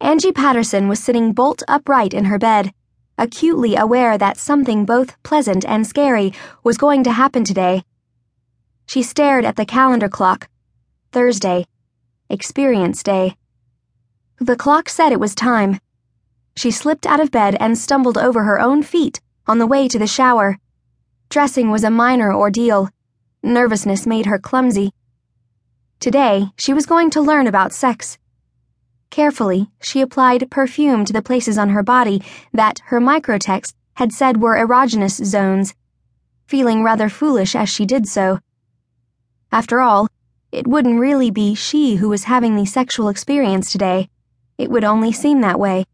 Angie Patterson was sitting bolt upright in her bed, acutely aware that something both pleasant and scary was going to happen today. She stared at the calendar clock. Thursday. Experience Day. The clock said it was time. She slipped out of bed and stumbled over her own feet on the way to the shower. Dressing was a minor ordeal. Nervousness made her clumsy. Today, she was going to learn about sex. Carefully, she applied perfume to the places on her body that her microtext had said were erogenous zones, feeling rather foolish as she did so. After all, it wouldn't really be she who was having the sexual experience today. It would only seem that way.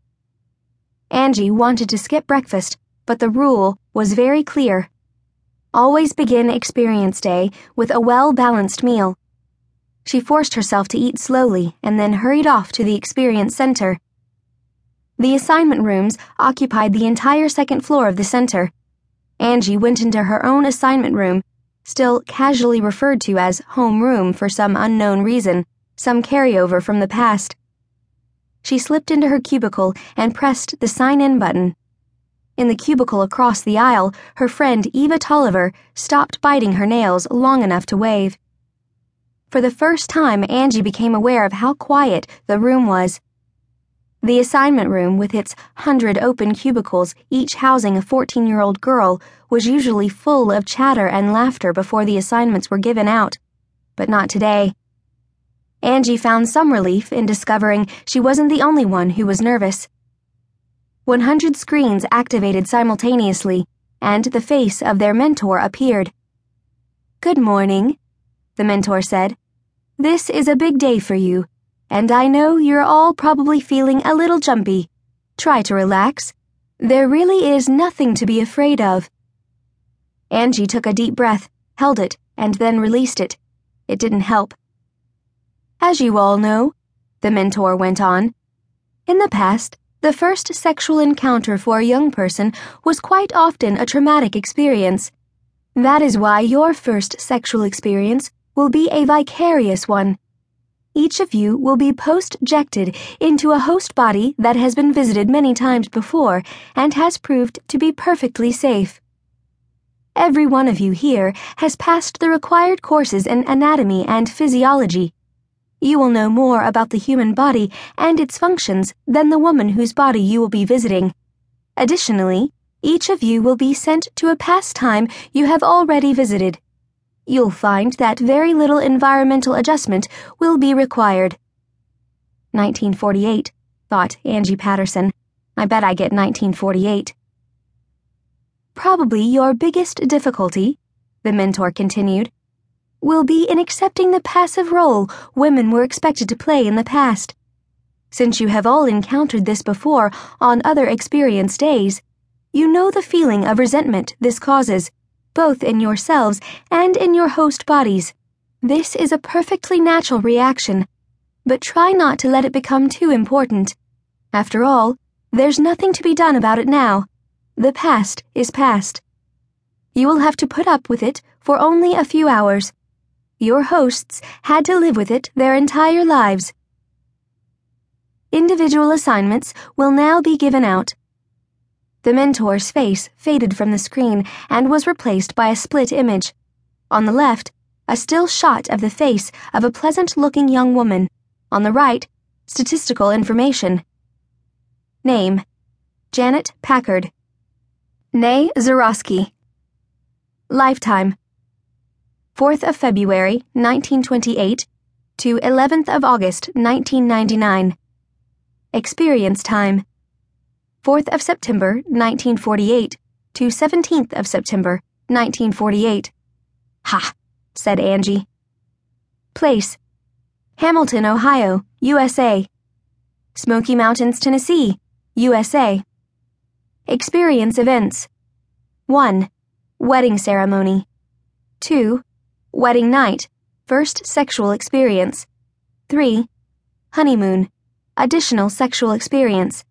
Angie wanted to skip breakfast, but the rule was very clear. Always begin experience day with a well balanced meal. She forced herself to eat slowly and then hurried off to the Experience Center. The assignment rooms occupied the entire second floor of the center. Angie went into her own assignment room, still casually referred to as home room for some unknown reason, some carryover from the past. She slipped into her cubicle and pressed the sign in button. In the cubicle across the aisle, her friend Eva Tolliver stopped biting her nails long enough to wave. For the first time, Angie became aware of how quiet the room was. The assignment room, with its hundred open cubicles, each housing a 14 year old girl, was usually full of chatter and laughter before the assignments were given out. But not today. Angie found some relief in discovering she wasn't the only one who was nervous. 100 screens activated simultaneously, and the face of their mentor appeared. Good morning, the mentor said. This is a big day for you, and I know you're all probably feeling a little jumpy. Try to relax. There really is nothing to be afraid of. Angie took a deep breath, held it, and then released it. It didn't help. As you all know, the mentor went on, in the past, the first sexual encounter for a young person was quite often a traumatic experience. That is why your first sexual experience will be a vicarious one. Each of you will be postjected into a host body that has been visited many times before and has proved to be perfectly safe. Every one of you here has passed the required courses in anatomy and physiology. You will know more about the human body and its functions than the woman whose body you will be visiting. Additionally, each of you will be sent to a past time you have already visited you'll find that very little environmental adjustment will be required. 1948, thought Angie Patterson. I bet I get 1948. Probably your biggest difficulty, the mentor continued, will be in accepting the passive role women were expected to play in the past. Since you have all encountered this before on other experience days, you know the feeling of resentment this causes both in yourselves and in your host bodies. This is a perfectly natural reaction, but try not to let it become too important. After all, there's nothing to be done about it now. The past is past. You will have to put up with it for only a few hours. Your hosts had to live with it their entire lives. Individual assignments will now be given out. The mentor's face faded from the screen and was replaced by a split image. On the left, a still shot of the face of a pleasant looking young woman. On the right, statistical information. Name Janet Packard. Née Zarosky. Lifetime 4th of February, 1928 to 11th of August, 1999. Experience time 4th of September, 1948, to 17th of September, 1948. Ha, said Angie. Place Hamilton, Ohio, USA. Smoky Mountains, Tennessee, USA. Experience events 1. Wedding ceremony. 2. Wedding night, first sexual experience. 3. Honeymoon, additional sexual experience.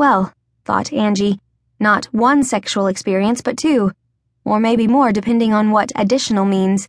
Well, thought Angie, not one sexual experience, but two. Or maybe more, depending on what additional means.